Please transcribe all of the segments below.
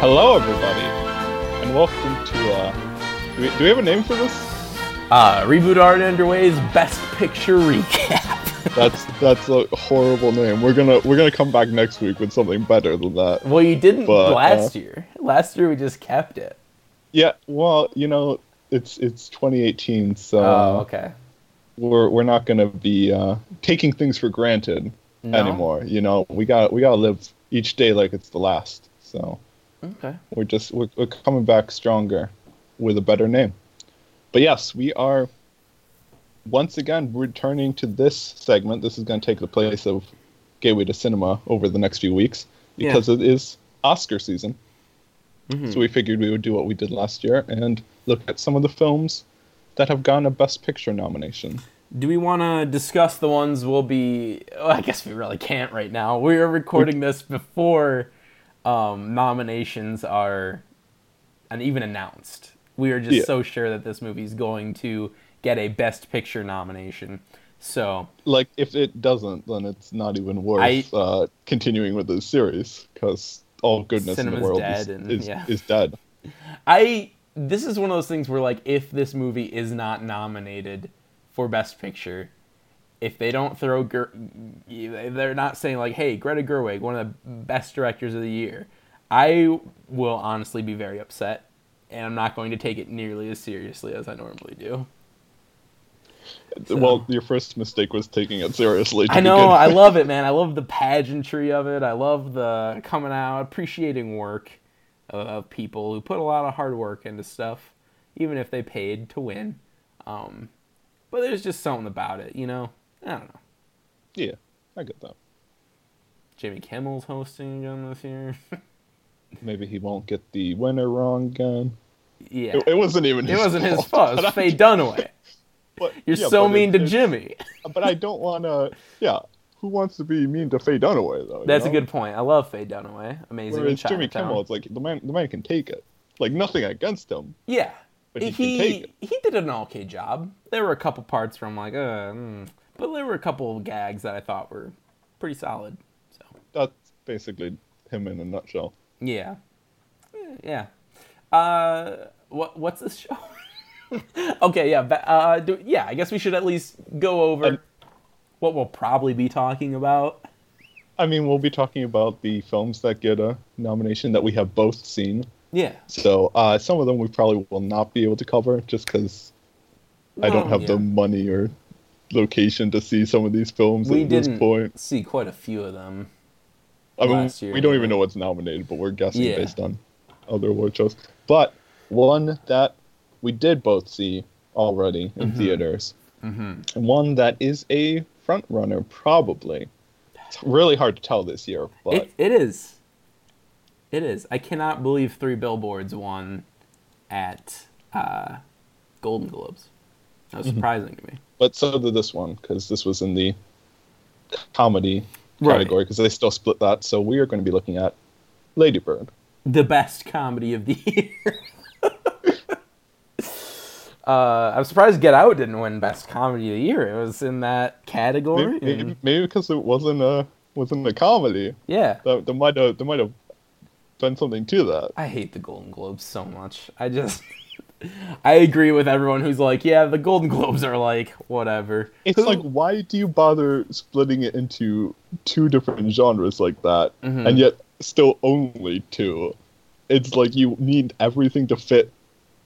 Hello, everybody, and welcome to. Uh, do, we, do we have a name for this? Uh, Reboot Art Underway's Best Picture Recap. That's that's a horrible name. We're gonna we're gonna come back next week with something better than that. well, you didn't But, uh, last year. Last year we just kept it. Yeah, well, you know, it's it's 2018, so Oh, okay. we're we're not gonna be uh, taking things for granted No? anymore. You know, we got we gotta live each day like it's the last. So Okay. we're just we're, we're coming back stronger with a better name. But yes, we are once again returning to this segment. This is going to take the place of Gateway to Cinema over the next few weeks Yeah. because it is Oscar season. Mhm. So we figured we would do what we did last year and look at some of the films that have gotten a Best Picture nomination. Do we want to discuss the ones we'll be? Well, I guess we really can't right now. We are recording this before um, nominations are, and even announced. We are just Yeah. so sure that this movie is going to get a Best Picture nomination. So Like, if it doesn't, then it's not even worth I- uh, continuing with this series because all goodness in the world dead is, and- is, yeah. is dead. I this is one of those things where like if this movie is not nominated for best picture, if they don't throw Ger- they're not saying like, "Hey, Greta Gerwig, one of the best directors of the year." I will honestly be very upset and I'm not going to take it nearly as seriously as I normally do. So- Well, your first mistake was taking it seriously. I know, I love it, man. I love the pageantry of it. I love the coming out, appreciating work of, of people who put a lot of hard work into stuff, even if they paid to win. Um, but there's just something about it, you know. I don't know. Yeah, I get that. Jimmy Kimmel's hosting again this year. Maybe he won't get the winner wrong again. yeah, It, it wasn't even. it wasn't his fault. fault. It was Faye Dunaway. but- You're yeah, so but mean it- to Jimmy. But I don't want to. Yeah, who wants to be mean to Faye Dunaway though? you That's a good point. I love Faye Dunaway. Amazing. Whereas Jimmy Chinatown. Kimmel, it's like the man. The man can take it. Like nothing against him. Yeah. But he he can take it. he did an okay job. There were a couple parts where I'm like, uh, mm. But there were a couple of gags that I thought were pretty solid. So That's basically him in a nutshell. yeah, yeah. Uh, what what's this show? okay, yeah, uh, do, yeah. I guess we should at least go over Um, what we'll probably be talking about. I mean, we'll be talking about the films that get a nomination that we have both seen. Yeah, So uh, some of them we probably will not be able to cover just because I don't Well, have the money or location to see some of these films we at this didn't point. see quite a few of them. I mean, last year, we don't even know what's nominated, but we're guessing Yeah. based on other award shows. But one that we did both see already in Mm-hmm. theaters, and one that is a front runner probably. It's really hard to tell this year, but It, it is. It is. I cannot believe Three Billboards won at uh, Golden Globes. That was Mm-hmm. surprising to me. but so did this one because this was in the comedy Right. category because they still split that. So we are going to be looking at Ladybird. The best comedy of the year. uh, I'm surprised Get Out didn't win Best Comedy of the Year. It was in that category. Maybe, maybe, because it wasn't a wasn't a comedy. yeah. That there might have there might have been something to that. I hate the Golden Globes so much. I just. I agree with everyone who's like, yeah, the Golden Globes are like, whatever. It's like, why do you bother splitting it into two different genres like that, Mhm. and yet still only two? It's like you need everything to fit.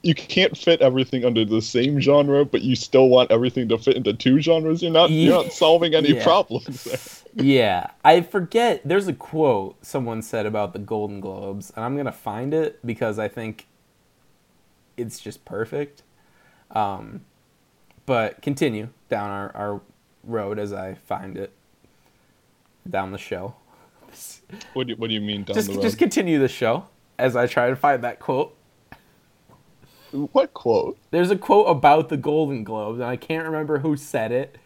You can't fit everything under the same genre, but you still want everything to fit into two genres. You're not. You're not solving any Yeah. problems there. Yeah, I forget. There's a quote someone said about the Golden Globes, and I'm gonna find it because I think it's just perfect. Um, but continue down our, our road as I find it down the show. What do you, What do you mean down Just the road? just continue the show as I try to find that quote. What quote? There's a quote about the Golden Globes, and I can't remember who said it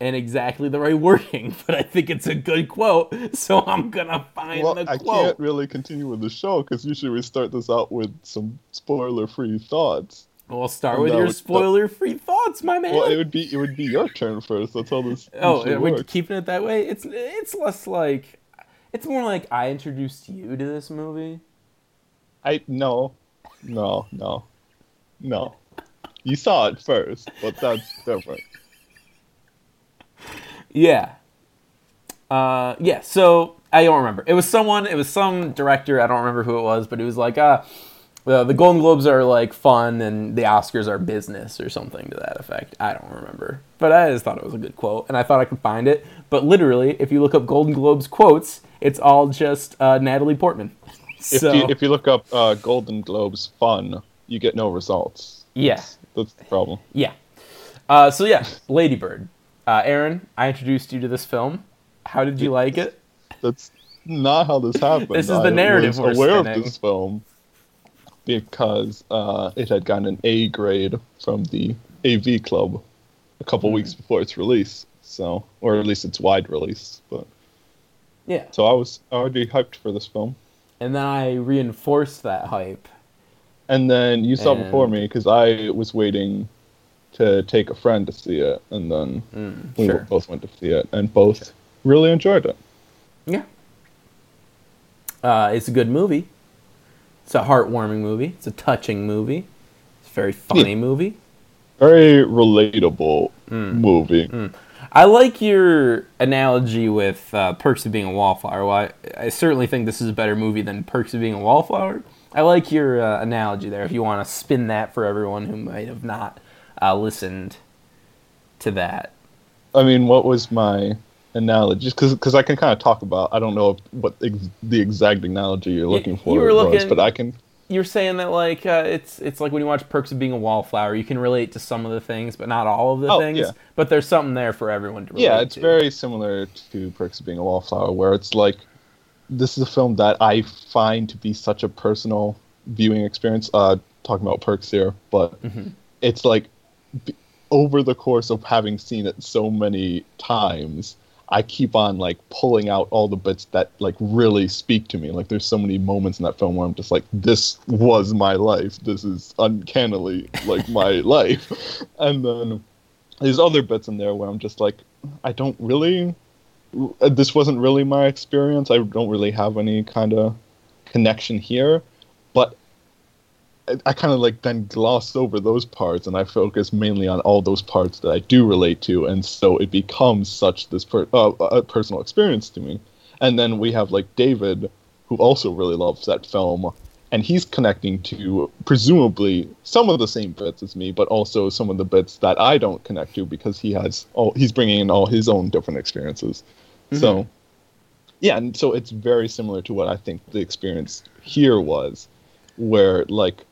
and exactly the right wording, but I think it's a good quote, so I'm gonna find Well, the I quote. can't really continue with the show because usually we start this out with some spoiler-free thoughts. We'll start And with your would- spoiler-free thoughts, my man. Well, it would be it would be your turn first. That's how this. oh, usually are we works. keeping it that way? It's it's less like it's more like I introduced you to this movie, I no, no, no, no. You saw it first, but that's different. Yeah. Uh, yeah. So I don't remember. It was someone. It was some director. I don't remember who it was, but it was like, uh, the the Golden Globes are like fun and the Oscars are business or something to that effect. I don't remember, but I just thought it was a good quote, and I thought I could find it. But literally, if you look up Golden Globes quotes, it's all just uh, Natalie Portman. If So you if you look up uh, Golden Globes fun, you get no results. yeah, That's, that's the problem. yeah. Uh, so yeah, Lady Bird. Uh, Aaron, I introduced you to this film. How did you like it? That's not how this happened. This is the narrative I was aware spinning. of this film because uh, it had gotten an A grade from the AV Club a couple Hmm. weeks before its release. So, or at least its wide release. But Yeah. so I was already hyped for this film. And then I reinforced that hype. And then you saw before me because I was waiting to take a friend to see it, and then Mm, we sure. both went to see it, and both really enjoyed it. Yeah. Uh, it's a good movie. It's a heartwarming movie. It's a touching movie. It's a very funny movie. Very relatable Mm. movie. I like your analogy with uh, Perks of Being a Wallflower. Well, I, I certainly think this is a better movie than Perks of Being a Wallflower. I like your uh, analogy there. If you want to spin that for everyone who might have not uh, listened to that. I mean, what was my analogy? Because I can kind of talk about. I don't know what ex- the exact analogy you're looking you for were was, looking- but I can. You're saying that like uh, it's it's like when you watch Perks of Being a Wallflower, you can relate to some of the things, but not all of the Oh, things. yeah. But there's something there for everyone to relate Yeah, it's to. very similar to Perks of Being a Wallflower, where it's like this is a film that I find to be such a personal viewing experience. Uh, talking about Perks here, but Mm-hmm. it's like b- over the course of having seen it so many times. I keep on like pulling out all the bits that like really speak to me. Like there's so many moments in that film where I'm just like, this was my life. This is uncannily like my life. And then there's other bits in there where I'm just like, I don't really. uh, This wasn't really my experience. I don't really have any kind of connection here, I- kind of like then gloss over those parts and I focus mainly on all those parts that I do relate to, and so it becomes such this per- uh, a personal experience to me. And then we have like David, who also really loves that film, and he's connecting to presumably some of the same bits as me, but also some of the bits that I don't connect to because he has all he's bringing in all his own different experiences. So, yeah, and so it's very similar to what I think the experience here was, where like,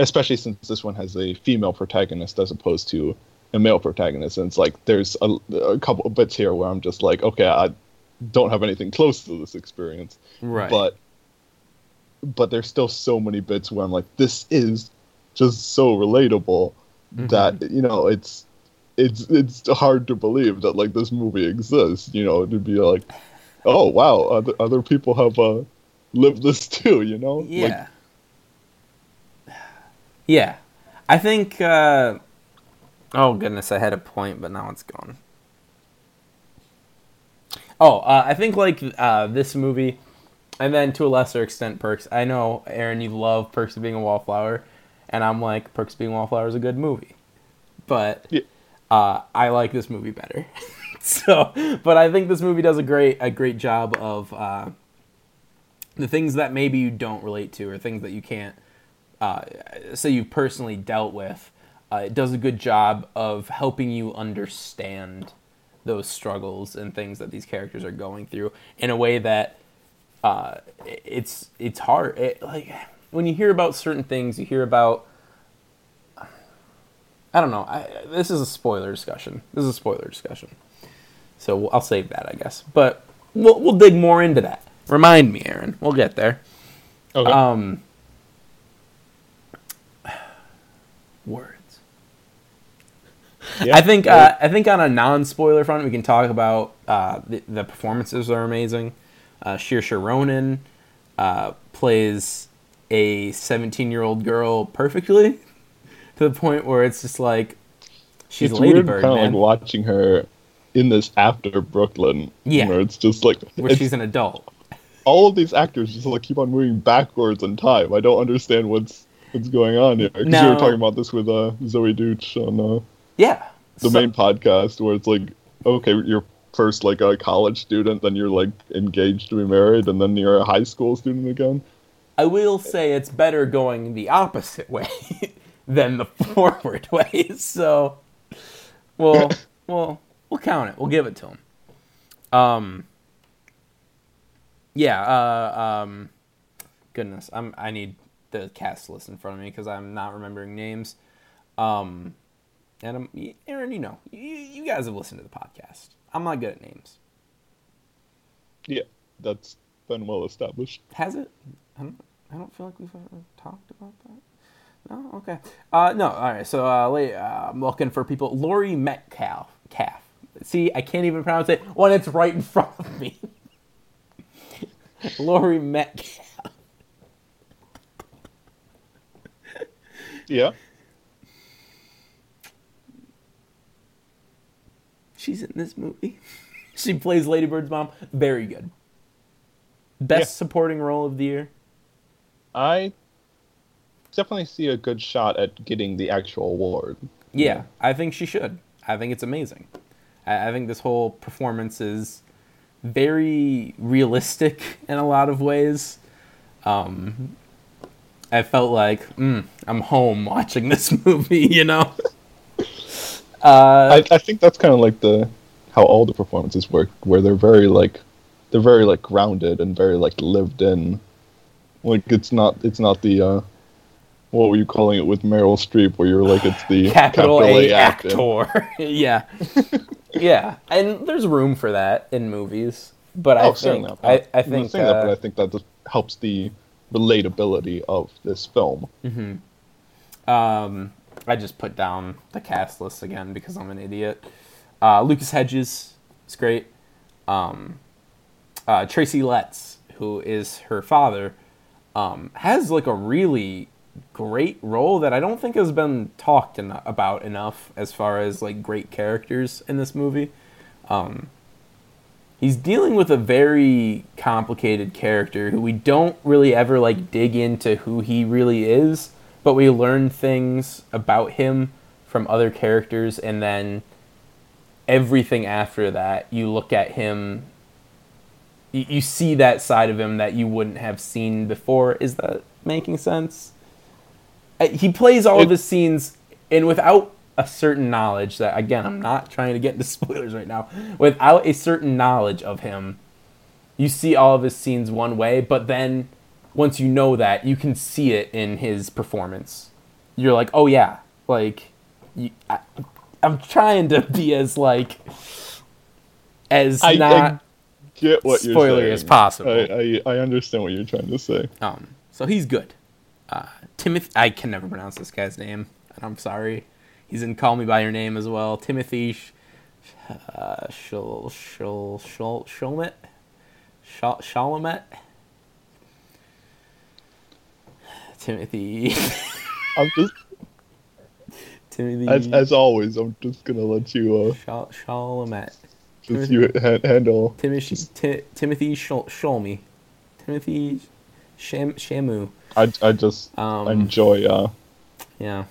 especially since this one has a female protagonist as opposed to a male protagonist, and it's like there's a, a couple of bits here where I'm just like, okay, I don't have anything close to this experience, right. but but there's still so many bits where I'm like, this is just so relatable that you know it's it's it's hard to believe that like this movie exists. You know, to be like, oh wow, other other people have uh, lived this too. You know, Like, Yeah. I think uh Oh goodness, I had a point but now it's gone. Oh, uh, I think like uh, this movie, and then to a lesser extent, Perks. I know Aaron, you love Perks of Being a Wallflower, and I'm like Perks of Being a Wallflower is a good movie, but Yeah. uh, I like this movie better. so, but I think this movie does a great a great job of uh, the things that maybe you don't relate to or things that you can't uh, say you've personally dealt with. Uh, it does a good job of helping you understand those struggles and things that these characters are going through in a way that uh, it's it's hard. It, like when you hear about certain things, you hear about I don't know. I, this is a spoiler discussion. This is a spoiler discussion. So I'll save that, I guess. But we'll we'll dig more into that. Remind me, Aaron. We'll get there. okay. Um, words. Yeah, I think uh, I think on a non-spoiler front, we can talk about uh, the, the performances are amazing. Uh, Saoirse Ronan uh, plays a 17-year-old girl perfectly, to the point where it's just like she's it's a Lady weird Bird, kind of like watching her in this after Brooklyn. Yeah. where it's just like where she's an adult. all of these actors just like keep on moving backwards in time. I don't understand what's what's going on here. Because you No. were talking about this with uh, Zoey Deutch on uh, Yeah. the So- main podcast, where it's like, okay, you're first like a college student, then you're like engaged to be married, and then you're a high school student again. I will say it's better going the opposite way than the forward way. So, we'll we'll we'll count it. We'll give it to him. Um. Yeah. Uh. Um. Goodness, I'm. I need the cast list in front of me because I'm not remembering names. Um. And I'm, Aaron, you know, you, you guys have listened to the podcast. I'm not good at names. Yeah, that's been well established. Has it? I don't. I don't feel like we've ever talked about that. No. Okay. Uh, no. All right. So uh, uh, I'm looking for people. Laurie Metcalf. Calf. See, I can't even pronounce it when it's right in front of me. Laurie Metcalf. Yeah, She's in this movie. she plays Lady Bird's mom. Very good. Best Yeah. supporting role of the year. I definitely see a good shot at getting the actual award. Yeah, I think she should. I think it's amazing. I, I think this whole performance is very realistic in a lot of ways. Um, I felt like mm, I'm home watching this movie, you know. uh, I, I think that's kind of like the how all the performances work, where they're very like they're very like grounded and very like lived in. Like it's not it's not the uh what were you calling it with Meryl Streep, where you're like it's the capital, A, acting. actor. yeah, yeah, and there's room for that in movies. But I Oh, think certainly. I, I think saying that, uh, but I think that just helps the relatability of this film. Um, I just put down the cast list again because I'm an idiot. Uh, Lucas Hedges is great. Um, uh, Tracy Letts, who is her father, um, has like a really great role that I don't think has been talked about enough as far as like great characters in this movie. Um, he's dealing with a very complicated character who we don't really ever like dig into who he really is, but we learn things about him from other characters and then everything after that you look at him you, you see that side of him that you wouldn't have seen before. Is that making sense? Uh, he plays all of his scenes and without a certain knowledge that again i'm not trying to get into spoilers right now without a certain knowledge of him you see all of his scenes one way but then once you know that you can see it in his performance you're like oh yeah like you, I, i'm trying to be as like as I, not I get what you're saying. as possible. I, I I understand what you're trying to say. Um, so he's good. Uh, Timothy, I can never pronounce this guy's name, and I'm sorry. He's in Call Me by Your Name as well. Timothy, Sh- uh, Shul Shul Shul Shulmet, Shalamet. Timothy, I'm just Timothy, as as always. I'm just gonna let you uh Shalamet. just you ha- handle. Timothy, Ti- Timothy Shul Timothy Sham Shamu. I I just Um, enjoy uh Yeah,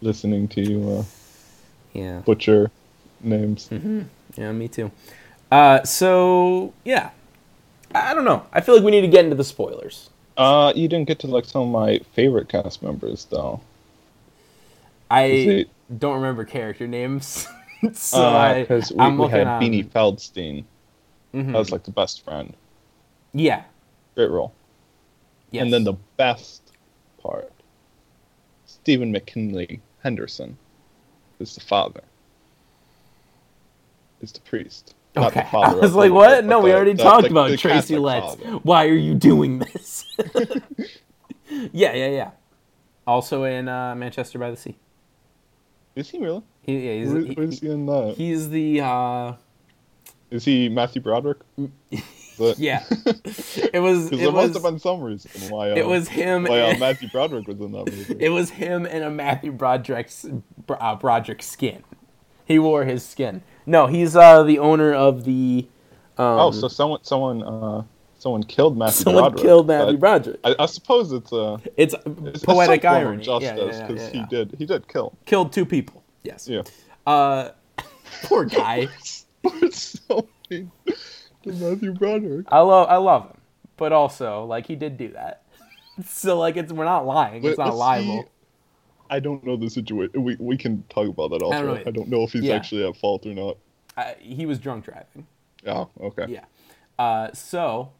listening to you uh, yeah. butcher names. Mm-hmm. Yeah, me too. Uh, so yeah, I I don't know. I feel like we need to get into the spoilers. Uh, you didn't get to like some of my favorite cast members though. I it- don't remember character names, so I because Uh, we, I'm we had on- Beanie Feldstein. Mhm. That was like the best friend. yeah, Great role. yes. And then the best part, Stephen McKinley Henderson, is the father. Is the priest. Not the okay. I was like, what? No, we the- already the- talked about Tracy Catholic Letts. father. Why are you doing this? yeah, yeah, yeah. Also in uh, Manchester by the Sea. Is he really? He, yeah, he's, Who- he- he in that? he's the uh, Is he Matthew Broderick? But- yeah. It was. Because It there was. must have been some reason why. Uh, It was him. Why uh, and- Matthew Broderick was in that movie. It was him in a Matthew Broderick's uh, Broderick skin. He wore his skin. No, he's uh, the owner of the. Um, oh, so someone someone uh, someone killed Matthew Someone Broderick. killed Matthew Broderick. I, I suppose it's a It's it's poetic a some form irony. justice Yeah, yeah, yeah, because yeah, he did he did kill. killed two people. Yes. Yeah. Uh, poor guy. it's so to Matthew Broderick. I love I love him, but also like he did do that. So like it's we're not lying. It's not liable. see, I don't know the situation. We we can talk about that also. I don't don't, know. know if he's Yeah. actually at fault or not. Uh, he was drunk driving. Oh, okay. Yeah. Uh, so.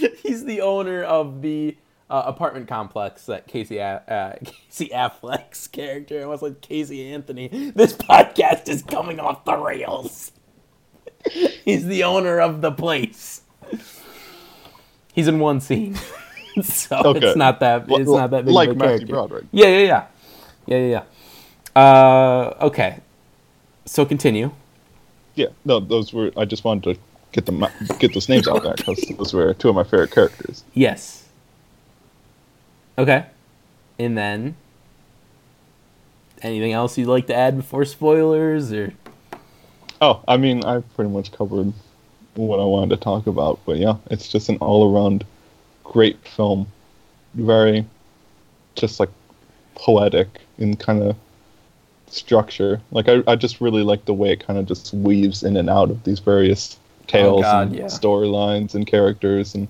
He's the owner of the uh, apartment complex that Casey A- uh, Casey Affleck's character. I was like Casey Anthony. This podcast is coming off the rails. He's the owner of the place. He's in one scene, so Okay. it's not that it's not that big like of a Matthew character. Broderick. Yeah, yeah, yeah, yeah, yeah. yeah. Uh, okay. So continue. Yeah, no, those were. I just wanted to get the get those names out there because those were two of my favorite characters. Yes. Okay. And then anything else you'd like to add before spoilers or Oh, I mean, I've pretty much covered what I wanted to talk about, but yeah, it's just an all-around great film. Very, just like poetic in kind of structure. Like I, I just really like the way it kind of just weaves in and out of these various oh, tales God, and yeah. storylines and characters, and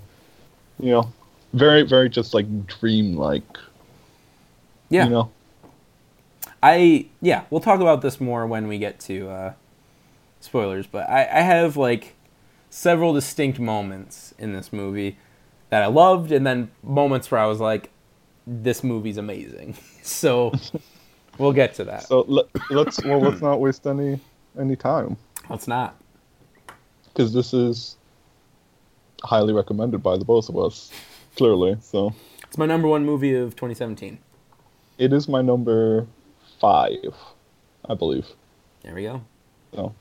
you know, very, very just like dream-like. Yeah. You know. I yeah, we'll talk about this more when we get to uh spoilers, but I, I have like several distinct moments in this movie that I loved and then moments where I was like, This movie's amazing. So we'll get to that. So let, let's well, let's not waste any any time. Let's not. because this is highly recommended by the both of us, clearly. So It's my number one movie of twenty seventeen. it is my number five, I believe. There we go. So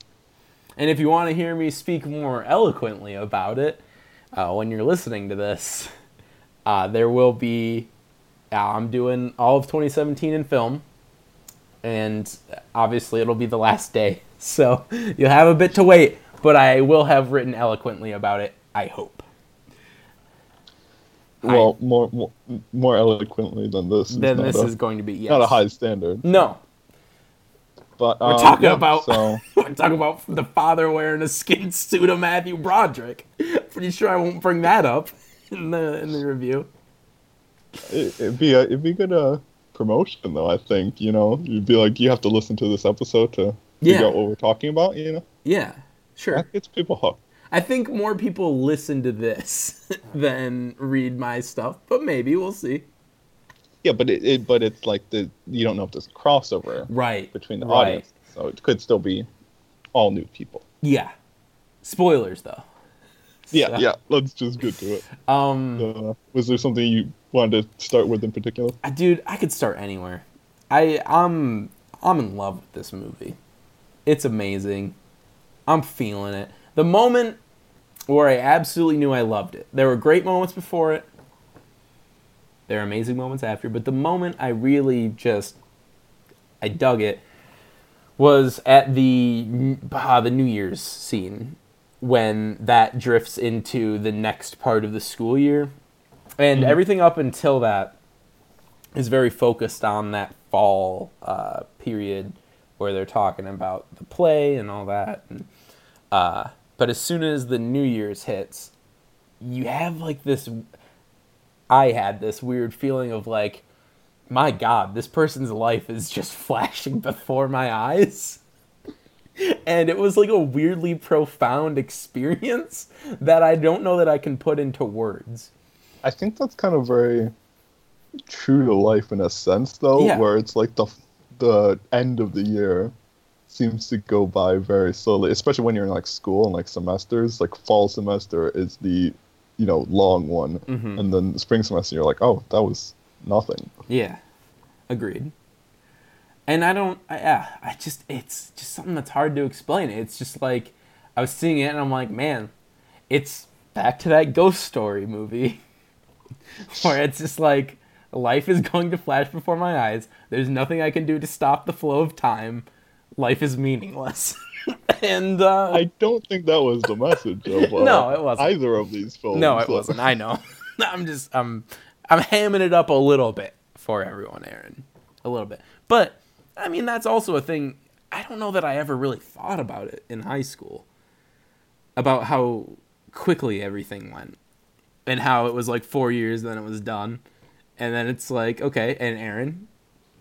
And if you want to hear me speak more eloquently about it, uh, when you're listening to this, uh, there will be. Uh, I'm doing all of 2017 in film, and obviously it'll be the last day, so you'll have a bit to wait. But I will have written eloquently about it. I hope. Well, more, more more eloquently than this. Then this a, is going to be yes. not a high standard. No, But we're um, talking yeah, about so we're talking about the father wearing a skin suit of Matthew Broderick. Pretty sure I won't bring that up in the in the review. it, it'd be a it'd be good uh, promotion though. I think you know you'd be like you have to listen to this episode to Yeah. figure out what we're talking about. You know Yeah, sure. that gets people hooked. I think more people listen to this than read my stuff, but maybe we'll see. Yeah, but it, it but it's like the you don't know if there's a crossover Right. between the right. audience, so it could still be all new people. Yeah. Spoilers though. Yeah, So- yeah. Let's just get to it. Um Uh, was there something you wanted to start with in particular? I- dude, I could start anywhere. I I'm I'm in love with this movie. It's amazing. I'm feeling it. The moment where I absolutely knew I loved it. There were great moments before it. There are amazing moments after, but the moment I really just I dug it was at the uh, the New Year's scene when that drifts into the next part of the school year. And everything up until that is very focused on that fall uh, period where they're talking about the play and all that. And, uh, but as soon as the New Year's hits, you have like this. I had this weird feeling of like, my God, this person's life is just flashing before my eyes. And it was like a weirdly profound experience that I don't know that I can put into words. I think that's kind of very true to life in a sense, though, Yeah. where it's like the the end of the year seems to go by very slowly, especially when you're in like school and like semesters. Like fall semester is the you know long one, Mm-hmm. and then the spring semester you're like, oh, that was nothing. Yeah, agreed. And I don't, I, yeah, I just, it's just something that's hard to explain. It's just like, I was seeing it and I'm like, man, it's back to that ghost story movie where it's just like, life is going to flash before my eyes. There's nothing I can do to stop the flow of time. Life is meaningless. and uh, I don't think that was the message of uh, No, it wasn't. either of these films. no, it so- wasn't. I know. I'm just I'm I'm hamming it up a little bit for everyone, Aaron. A little bit. But I mean that's also a thing I don't know that I ever really thought about it in high school. About how quickly everything went. And how it was like 4 years then it was done. And then it's like, okay, and Aaron,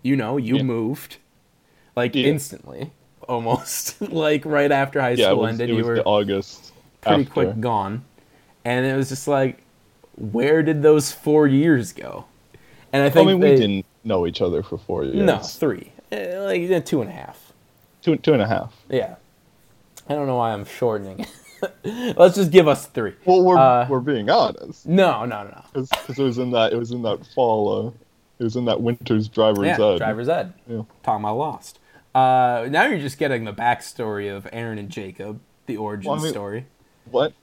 you know, you Yeah. moved like Yeah. instantly almost like right after high Yeah, school was, ended you were August. pretty after. quick gone. And it was just like, where did those four years go? And I I think mean, they, we didn't know each other for four years. no three, Eh, like two and a half. two, two and a half. Yeah, I don't know why I'm shortening. it. Let's just give us three. Well, we're Uh, we're being honest, No, no, no. because it was in that it was in that fall. Uh, it was in that winter's driver's Yeah, ed. driver's ed. Yeah. Talking about Lost. Uh, now you're just getting the backstory of Aaron and Jacob, the origin Well, I mean- story. What?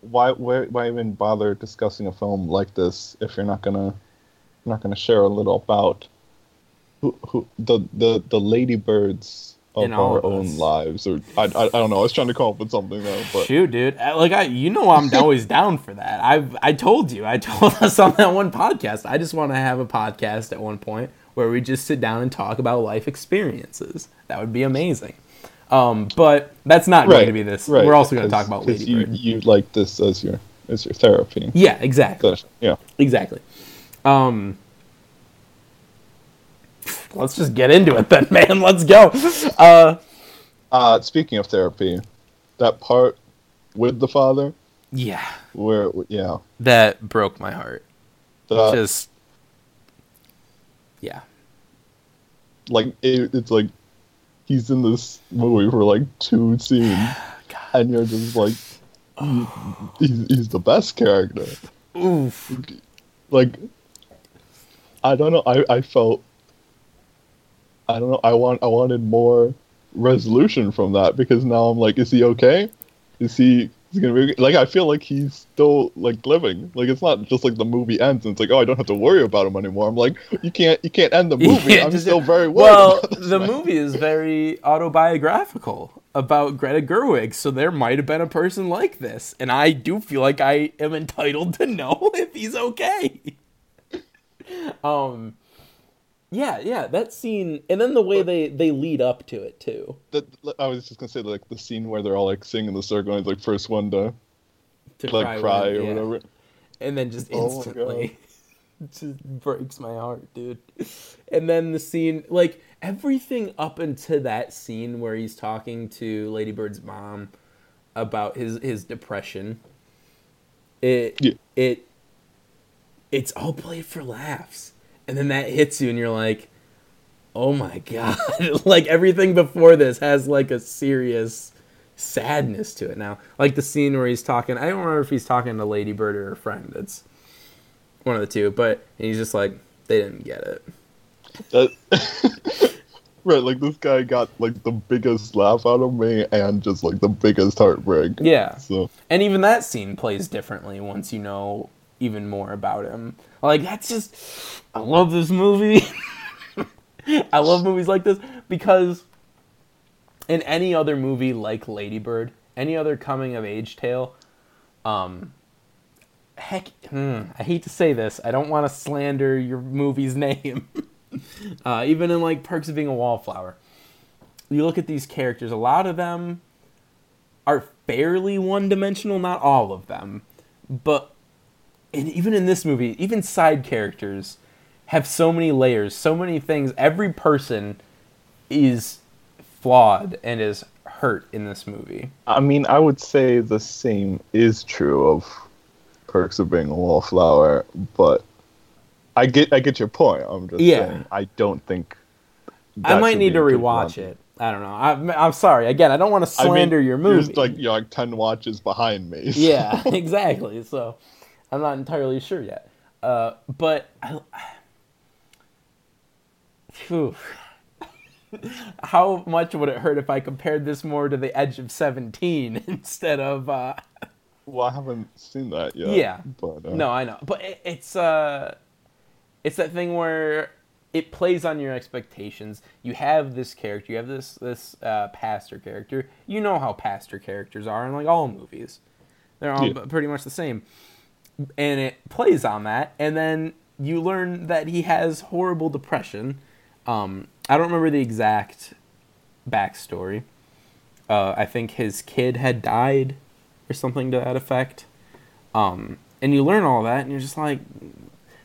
Why? Why? Why even bother discussing a film like this if you're not gonna not gonna share a little about who, who the the the ladybirds of our of own lives? Or I, I I don't know. I was trying to come up with something though, but Shoot, dude! Uh, Like I, you know, I'm always down for that. i've I told you, I told us on that one podcast. I just want to have a podcast at one point where we just sit down and talk about life experiences. That would be amazing. Um, but that's not going to be this. right, We're also going to talk about Lady you, Bird. you like this as your as your therapy. Yeah, exactly, So, yeah. exactly. Um, let's just get into it then, man. Let's go. Uh, Uh, speaking of therapy, that part with the father, yeah, where yeah, that broke my heart. just, yeah. like it, it's like he's in this movie for like two scenes, and you're just like, he- he's, he's the best character. Oof. Like, I don't know. I I felt, I don't know. I want I wanted more resolution from that because now I'm like, is he okay? Is he? Gonna be like? I feel like he's still like living. Like it's not just like the movie ends and it's like, oh, I don't have to worry about him anymore. I'm like, you can't you can't end the movie. I'm still very. Well, the man. movie is very autobiographical about Greta Gerwig, so there might have been a person like this, and I do feel like I am entitled to know if he's okay. um, yeah, yeah, that scene, and then the way they they lead up to it too. The- I was just gonna say like the scene where they're all like singing in the circle and it's like first one to To like cry, with, or yeah. whatever. and then just Oh instantly it just breaks my heart dude and then the scene like everything up until that scene where he's talking to lady bird's mom about his his depression it Yeah. it it's all played for laughs and then that hits you and you're like oh my god. Like everything before this has like a serious sadness to it. Now like the scene where he's talking i don't remember if he's talking to lady bird or a friend. It's one of the two but he's just like they didn't get it. That right, like this guy got like the biggest laugh out of me and just like the biggest heartbreak. yeah. So and even that scene plays differently once you know even more about him. Like that's just i love this movie. I love movies like this because in any other movie like ladybird any other coming of age tale um heck hmm, i hate to say this i don't want to slander your movie's name. Uh, even in like perks of being a wallflower you look at these characters a lot of them are fairly one-dimensional not all of them but and even in this movie even side characters have so many layers so many things every person is flawed and is hurt in this movie I mean, I would say the same is true of Perks of Being a Wallflower, but I get I get your point. I'm just Yeah. saying I don't think. I might need to rewatch it. I don't know. I'm, I'm sorry. Again, I don't want to I mean, slander your you're movie. just, like you're like ten watches behind me. so- yeah, exactly. So I'm not entirely sure yet. Uh, but I, how much would it hurt if I compared this more to the Edge of Seventeen instead of? Uh, Well, I haven't seen that yet. Yeah. But uh, No, I know, but it, it's uh, it's that thing where it plays on your expectations. You have this character, you have this this uh, pastor character. You know how pastor characters are in like all movies. They're all Yeah. pretty much the same. And it plays on that and then you learn that he has horrible depression. Um, I don't remember the exact backstory. Uh, I think his kid had died or something to that effect. Um, and you learn all that, and you're just like,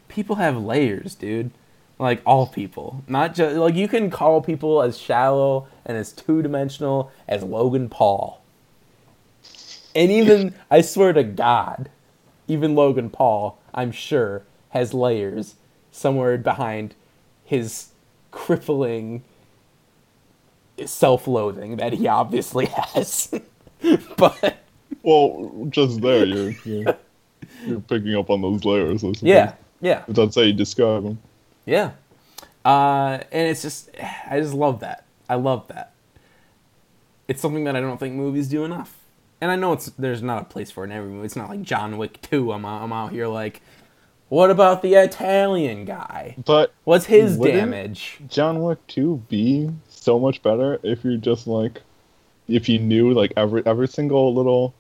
people have layers, dude. Like all people, not just like you can call people as shallow and as two dimensional as Logan Paul. And even I swear to God, even Logan Paul, I'm sure, has layers somewhere behind his crippling self-loathing that he obviously has. but Well, just there, you're you're, you're picking up on those layers. I suppose. yeah, yeah, That's how you describe them. yeah. Uh, and it's just, I just love that. I love that. It's something that I don't think movies do enough. And I know it's there's not a place for it in every movie. It's not like John Wick 2. I'm out, I'm out here like, what about the Italian guy? But What's his damage? John Wick 2 be so much better if you're just like if you knew like every every single little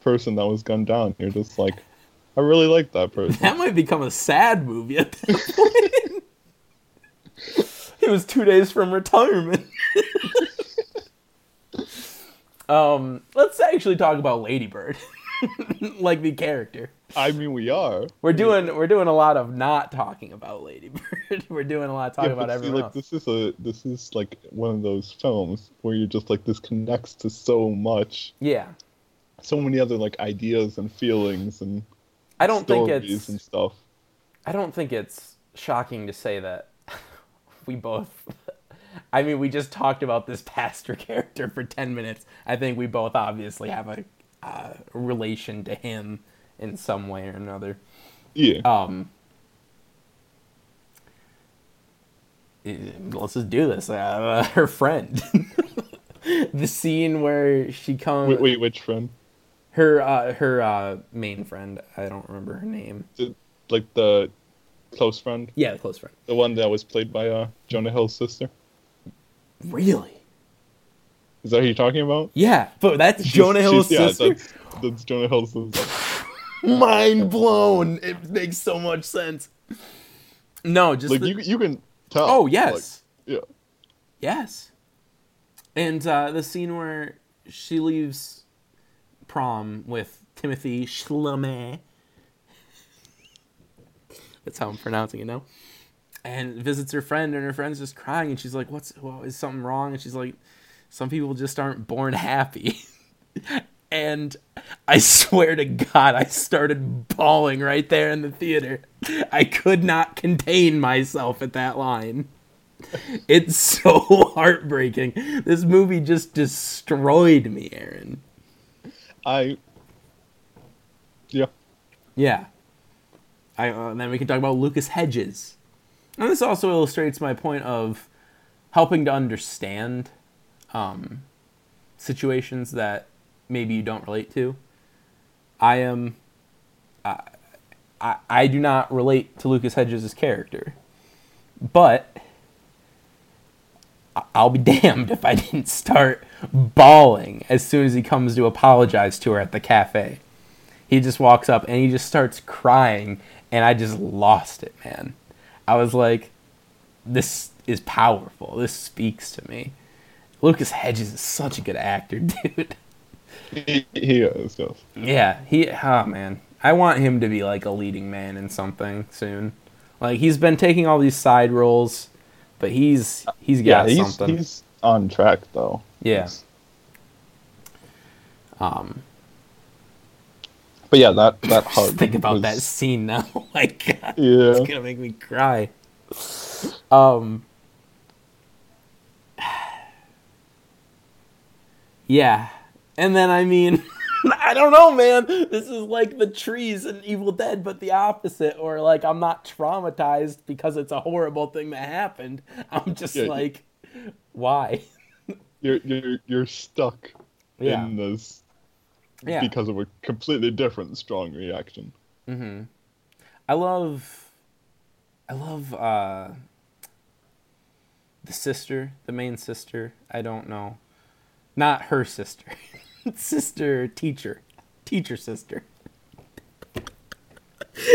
person that was gunned down. You're just like, I really like that person. That might become a sad movie at that point. he was two days from retirement. um, let's actually talk about Ladybird, like the character. I mean, we are. We're doing we're doing a lot of not talking about Ladybird. we're doing a lot of talking Yeah, about see, everyone like else. this is a this is like one of those films where you're just like this connects to so much, Yeah, so many other like ideas and feelings and I don't think it's and stuff. I don't think it's shocking to say that we both. I mean, we just talked about this pastor character for 10 minutes. I think we both obviously have a uh, relation to him in some way or another. Yeah. Um, eh, let's just do this. Uh, her friend. the scene where she comes. wait, wait, which friend? Her, uh, her uh, main friend. I don't remember her name. Like the close friend, Yeah, the close friend. the one that was played by uh, Jonah Hill's sister. Really? Is that who you're talking about? Yeah, but that's She's- Jonah Hill's she's- yeah, sister. That's, that's Jonah Hill's sister. Mind blown. It makes so much sense. No, just Like the- you, you can tell. oh yes, Like, yeah. yes. And uh, the scene where she leaves prom with Timothy Chalamet. That's how I'm pronouncing it now. And visits her friend, and her friend's just crying, and she's like, "What's? Well, is something wrong?" And she's like, "Some people just aren't born happy." and I swear to God, I started bawling right there in the theater. I could not contain myself at that line. It's so heartbreaking. This movie just destroyed me, Aaron. I. Yeah. Yeah. I, uh, and then we can talk about Lucas Hedges. And this also illustrates my point of helping to understand um, situations that maybe you don't relate to. I am. I, I, do not relate to Lucas Hedges' character. But. I'll be damned if I didn't start bawling as soon as he comes to apologize to her at the cafe he just walks up and he just starts crying and i just lost it man i was like this is powerful. This speaks to me. Lucas hedges is such a good actor dude. He, he is, yeah he oh man. I want him to be like a leading man in something soon. Like he's been taking all these side roles but he's he's got he's, something. he's on track, though. yeah. Um But yeah, that, that hug. just think about was- that scene now oh my god Yeah. It's gonna make me cry. Um. Yeah, and then I mean, I don't know, man. This is like the trees in Evil Dead, but the opposite. Or like I'm not traumatized because it's a horrible thing that happened. I'm just Yeah, like, why? You're, you're, you're stuck Yeah. in this Yeah. because of a completely different strong reaction. Hmm. I love, I love uh, the sister, the main sister. I don't know, not her sister, sister teacher, teacher sister.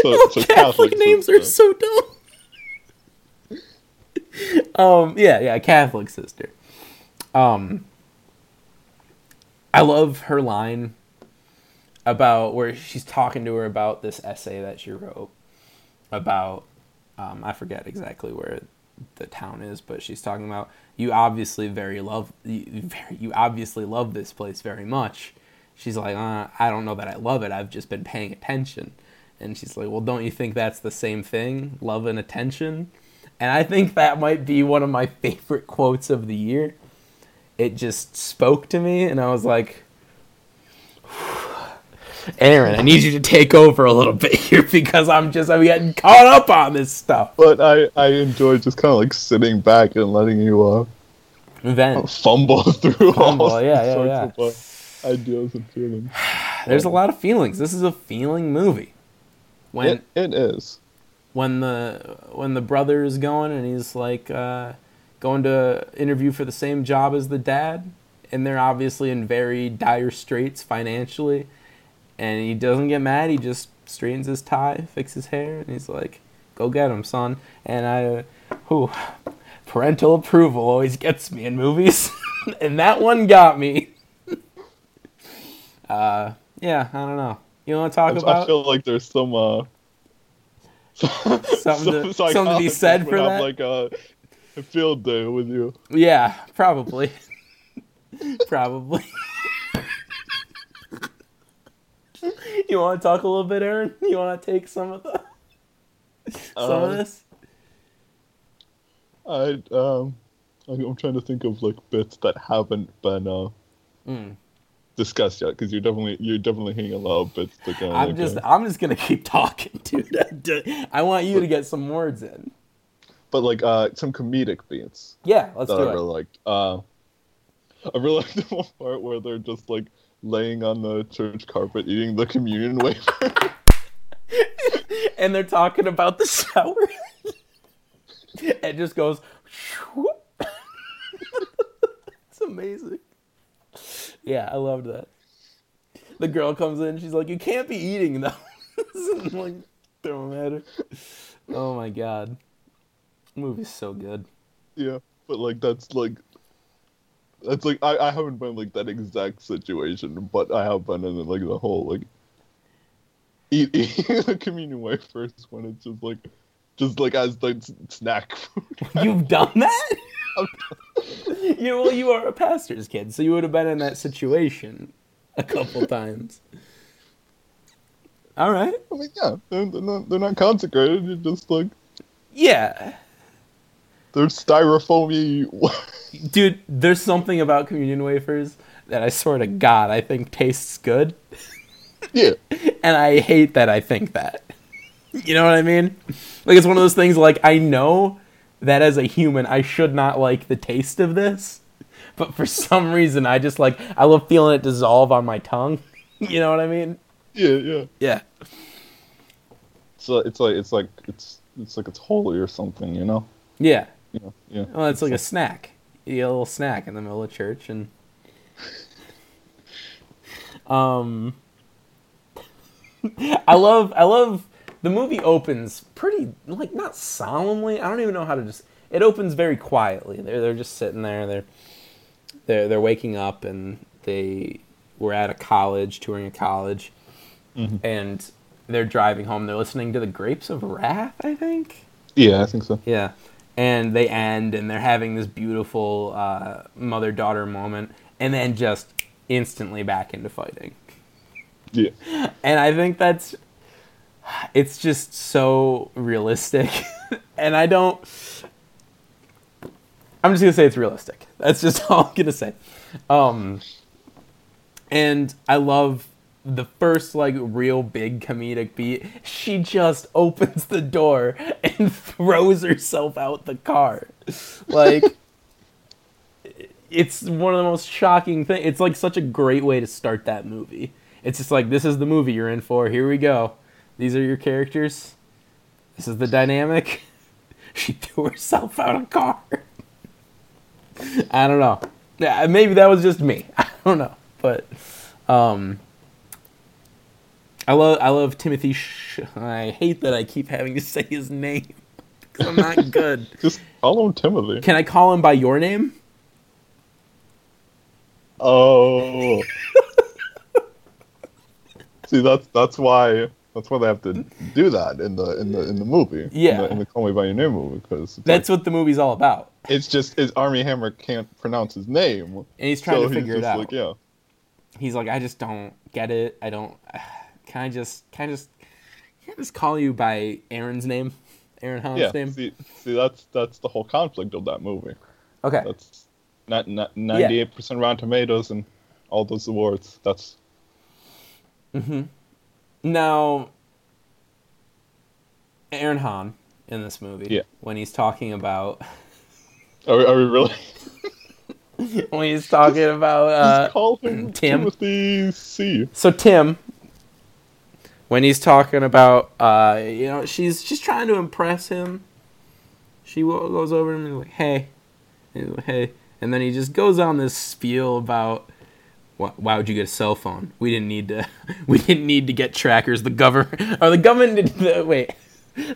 So, so Catholic, names sister. are so dumb. um, yeah, yeah, Catholic sister. Um, I love her line about where she's talking to her about this essay that she wrote about. Um, I forget exactly where the town is, but she's talking about you obviously very love you, very, you obviously love this place very much. She's like, uh, I don't know that I love it. I've just been paying attention. And she's like, Well, don't you think that's the same thing? Love and attention? And I think that might be one of my favorite quotes of the year. It just spoke to me, and I was like, Aaron, I need you to take over a little bit here because I'm just I'm getting caught up on this stuff. But I, I enjoy just kind of like sitting back and letting you uh, Vent. fumble through Fumble, all yeah, yeah, sorts yeah. of uh, ideas and feelings. There's a lot of feelings. This is a feeling movie. When It, it is. when the when the brother is going and he's like uh, going to interview for the same job as the dad, and they're obviously in very dire straits financially, and he doesn't get mad. He just straightens his tie, fixes his hair, and he's like, "Go get him, son." And I, uh, whew, parental approval always gets me in movies, and that one got me. uh, yeah, I don't know. You want to talk I, about? I feel like there's some uh, Something to- something to be said for that? Like a, a field day with you. Yeah, probably. probably. you want to talk a little bit, Aaron? You want to take some of the some of Um, this? I um, I'm I'm trying to think of like bits that haven't been uh Mm. discussed yet because you're definitely you're definitely hitting a lot of bits. Kind of I'm like, just uh, I'm just gonna keep talking, dude. I want you to get some words in. but like uh some comedic beats Yeah, let's that do I it. really liked. Uh, I really liked the one part where they're just like laying on the church carpet eating the communion wafer. and they're talking about the shower. it just goes. it's amazing. Yeah, I loved that. The girl comes in, she's like, "You can't be eating those." and like, throw them at her. Oh my god, the movie's so good. yeah, but like that's like. That's like I, I haven't been like that exact situation, but I have been in like the whole like eat, eating the communion wafers when it's just like just like as the snack food. You've done that? you well, you are a pastor's kid, so you would have been in that situation a couple times. All right. I mean, yeah, they're, they're not they're not consecrated. You're just like Yeah. They're styrofoamy. Dude, there's something about communion wafers that I swear to God I think tastes good, yeah, and I hate that I think that. You know what I mean? Like it's one of those things like I know that as a human I should not like the taste of this, but for some reason I just like I love feeling it dissolve on my tongue. You know what I mean? yeah, yeah. Yeah. So it's like it's like it's it's like it's holy or something, you know? Yeah. Yeah. Well, it's like a snack. You get a little snack in the middle of church, and um, I love, I love. The movie opens pretty like not solemnly. I don't even know how to just. It opens very quietly. They're they're just sitting there. They're they're they're waking up, and they were at a college, touring a college, and they're driving home. They're listening to the Grapes of Wrath, I think. Yeah, I think so. Yeah. And they end and they're having this beautiful uh, mother daughter moment and then just instantly back into fighting. Yeah. And I think that's it's just so realistic. and I don't I'm just going to say it's realistic. That's just all I'm going to say. Um and I love the first like real big comedic beat. She just opens the door and throws herself out the car. Like it's one of the most shocking things. It's like such a great way to start that movie. It's just like this is the movie you're in for. Here we go. These are your characters. This is the dynamic. She threw herself out of a car. I don't know. Maybe that was just me. I don't know, but um, I love I love Timothy. Sh- I hate that I keep having to say his name because I'm not good. Just call him Timothy. Can I call him by your name? Oh. See, that's that's why that's why they have to do that in the in the in the movie. Yeah. In the, in the Call Me by Your Name movie, because That's what the movie's all about, it's just his Armie Hammer can't pronounce his name, and he's trying so to figure it out. like, yeah. He's like, I just don't get it. I don't. Can I just can I just can I just call you by Aaron's name, Aaron Hahn's Yeah, name? see, see, that's that's the whole conflict of that movie. Okay. That's not ninety eight percent Rotten Tomatoes and all those awards. That's Mm-hmm. Now, Aaron Hahn in this movie, Yeah. when he's talking about are, we- are we really? when he's talking about uh, Just call him Tim. Timothy C. so Tim, when he's talking about uh, you know she's she's trying to impress him, she goes over to him and like, hey, and like, hey, and then he just goes on this spiel about. Why, would you get a cell phone? We didn't need to. We didn't need to get trackers. The government, or the government did. The, wait,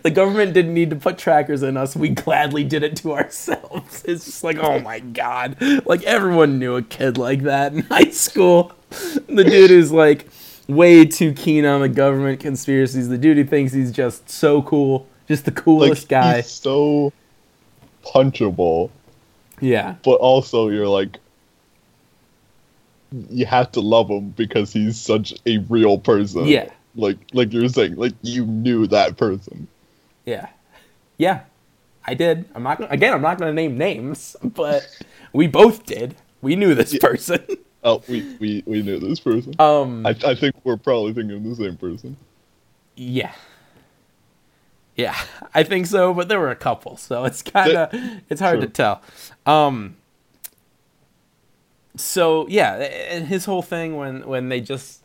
the government didn't need to put trackers in us. We gladly did it to ourselves. It's just like, oh my god! Like everyone knew a kid like that in high school. The dude is like way too keen on the government conspiracies. The dude who thinks he's just so cool, just the Like coolest guy. he's so punchable, Yeah, but also you're like you have to love him because he's such a real person. Yeah. Like like you're saying, like you knew that person. yeah, yeah. I did. I'm not gonna, again. I'm not going to name names, but we both did. We knew this person. Oh, we, we, we knew this person. um. I, I think we're probably thinking of the same person. Yeah. Yeah, I think so, but there were a couple, so it's kind of it's hard to tell. Um so yeah, and his whole thing when when they just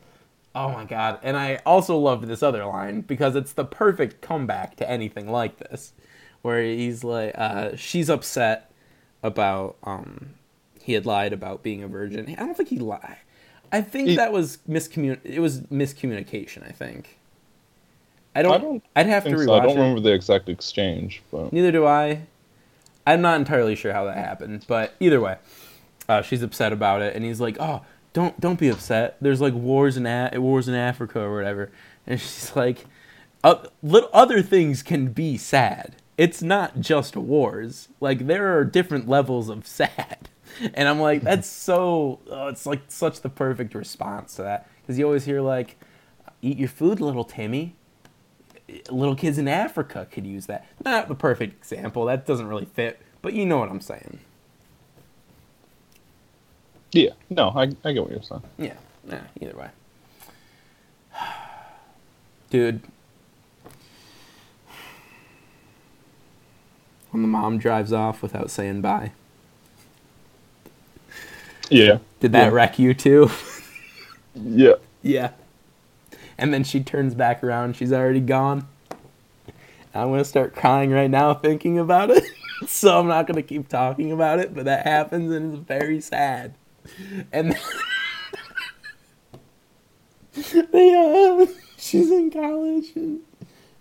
oh my god, and I also loved this other line because it's the perfect comeback to anything like this where he's like uh she's upset about um he had lied about being a virgin. I don't think he lied. I think He- that was miscommun it was miscommunication, I think. I don't, I don't I'd have to rewatch so. I don't it. remember the exact exchange, but Neither do I. I'm not entirely sure how that happened, but either way, uh, she's upset about it, and he's like, "Oh, don't don't be upset. There's like wars in A- wars in Africa or whatever," and she's like, uh, "Little other things can be sad. It's not just wars. Like there are different levels of sad." And I'm like, that's so. Oh, it's like such the perfect response to that because you always hear like, "Eat your food, little Timmy." little kids in Africa could use that. Not the perfect example. That doesn't really fit, but you know what I'm saying. yeah, no, I, I get what you're saying. Yeah. Yeah, either way. Dude. When the mom drives off without saying bye. Yeah, Did that Yeah. wreck you too? yeah. yeah. And then she turns back around, she's already gone. I'm gonna start crying right now thinking about it. so I'm not gonna keep talking about it, but that happens and it's very sad. And they, uh, she's in college and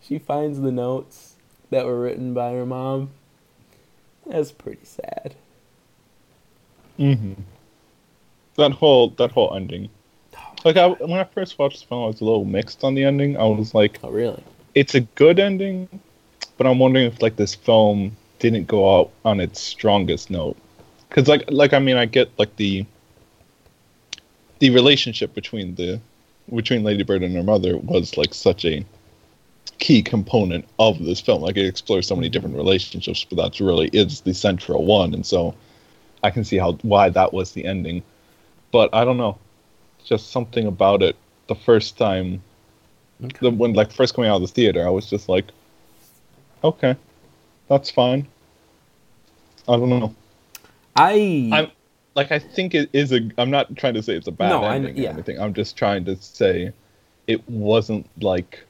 she finds the notes that were written by her mom. That's pretty sad. hmm That whole that whole ending. Like I, when I first watched the film, I was a little mixed on the ending. I was like, Oh, really? it's a good ending, but I'm wondering if like this film didn't go out on its strongest note. Because like like I mean, I get like the the relationship between the between Lady Bird and her mother was like such a key component of this film. Like it explores so many mm-hmm. different relationships, but that's really is the central one, and so I can see how why that was the ending. But I don't know, just something about it. The first time, the when like first coming out of the theater, I was just like, okay, that's fine. I don't know. I I'm like I think it is a. I'm not trying to say it's a bad No, I ending yeah. or anything. I'm just trying to say it wasn't like.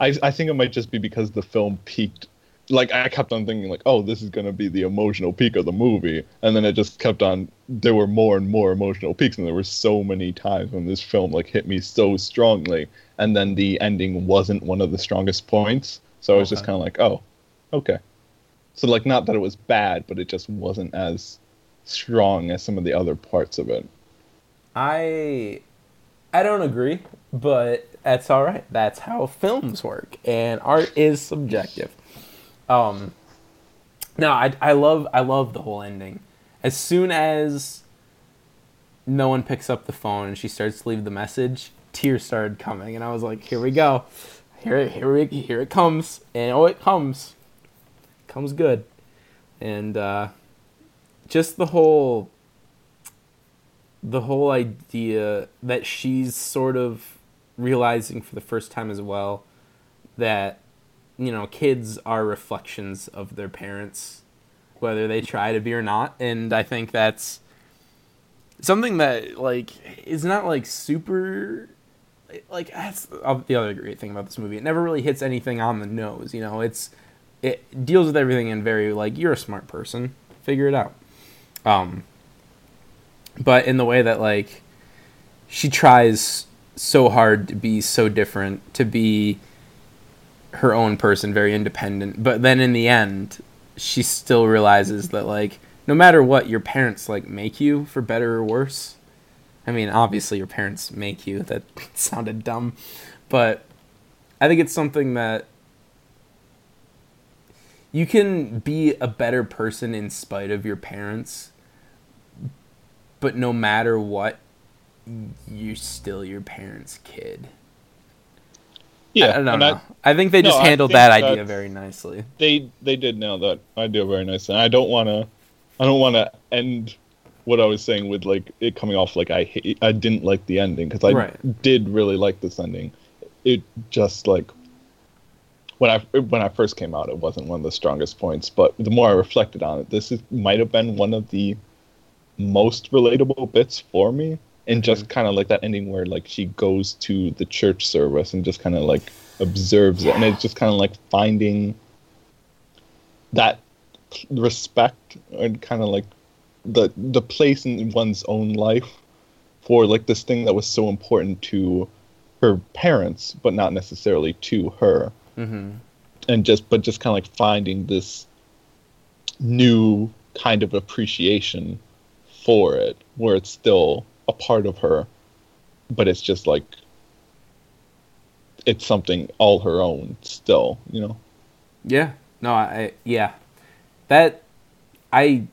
I I think it might just be because the film peaked like I kept on thinking like, oh, this is gonna be the emotional peak of the movie, and then it just kept on. There were more and more emotional peaks, and there were so many times when this film like hit me so strongly, and then the ending wasn't one of the strongest points. So I was just kind of like, oh, okay. So like, not that it was bad, but it just wasn't as strong as some of the other parts of it. I I don't agree, but that's all right. That's how films work, and art is subjective. Um, no, I I love I love the whole ending. As soon as no one picks up the phone and she starts to leave the message, tears started coming, and I was like, "Here we go, here here we here it comes," and oh, it comes, comes good, and uh, just the whole the whole idea that she's sort of realizing for the first time as well that you know kids are reflections of their parents whether they try to be or not. And i think that's something that like is not like super like that's the other great thing about this movie. It never really hits anything on the nose you know? It's it deals with everything in very like you're a smart person figure it out. Um but in the way that like she tries so hard to be so different to be her own person very independent. But then in the end she still realizes that like no matter what your parents like make you for better or worse. I mean obviously your parents make you. That sounded dumb. But i think it's something that you can be a better person in spite of your parents but no matter what, you're still your parents' kid. Yeah, I don't know. I, think they just I handled that idea very nicely. they they did nail that idea very nicely. I don't want to, I don't want to end what I was saying with like it coming off like I hate, I didn't like the ending because I Right. did really like this ending. It just like when I when I first came out, it wasn't one of the strongest points. But the more I reflected on it, this is might have been one of the most relatable bits for me. And just kind of like that ending where like she goes to the church service and just kind of like observes it, and it's just kind of like finding that respect and kind of like the the place in one's own life for like this thing that was so important to her parents but not necessarily to her Mm-hmm. and just but just kind of like finding this new kind of appreciation for it where it's still a part of her but it's just like it's something all her own still you know Yeah. No, I yeah. That I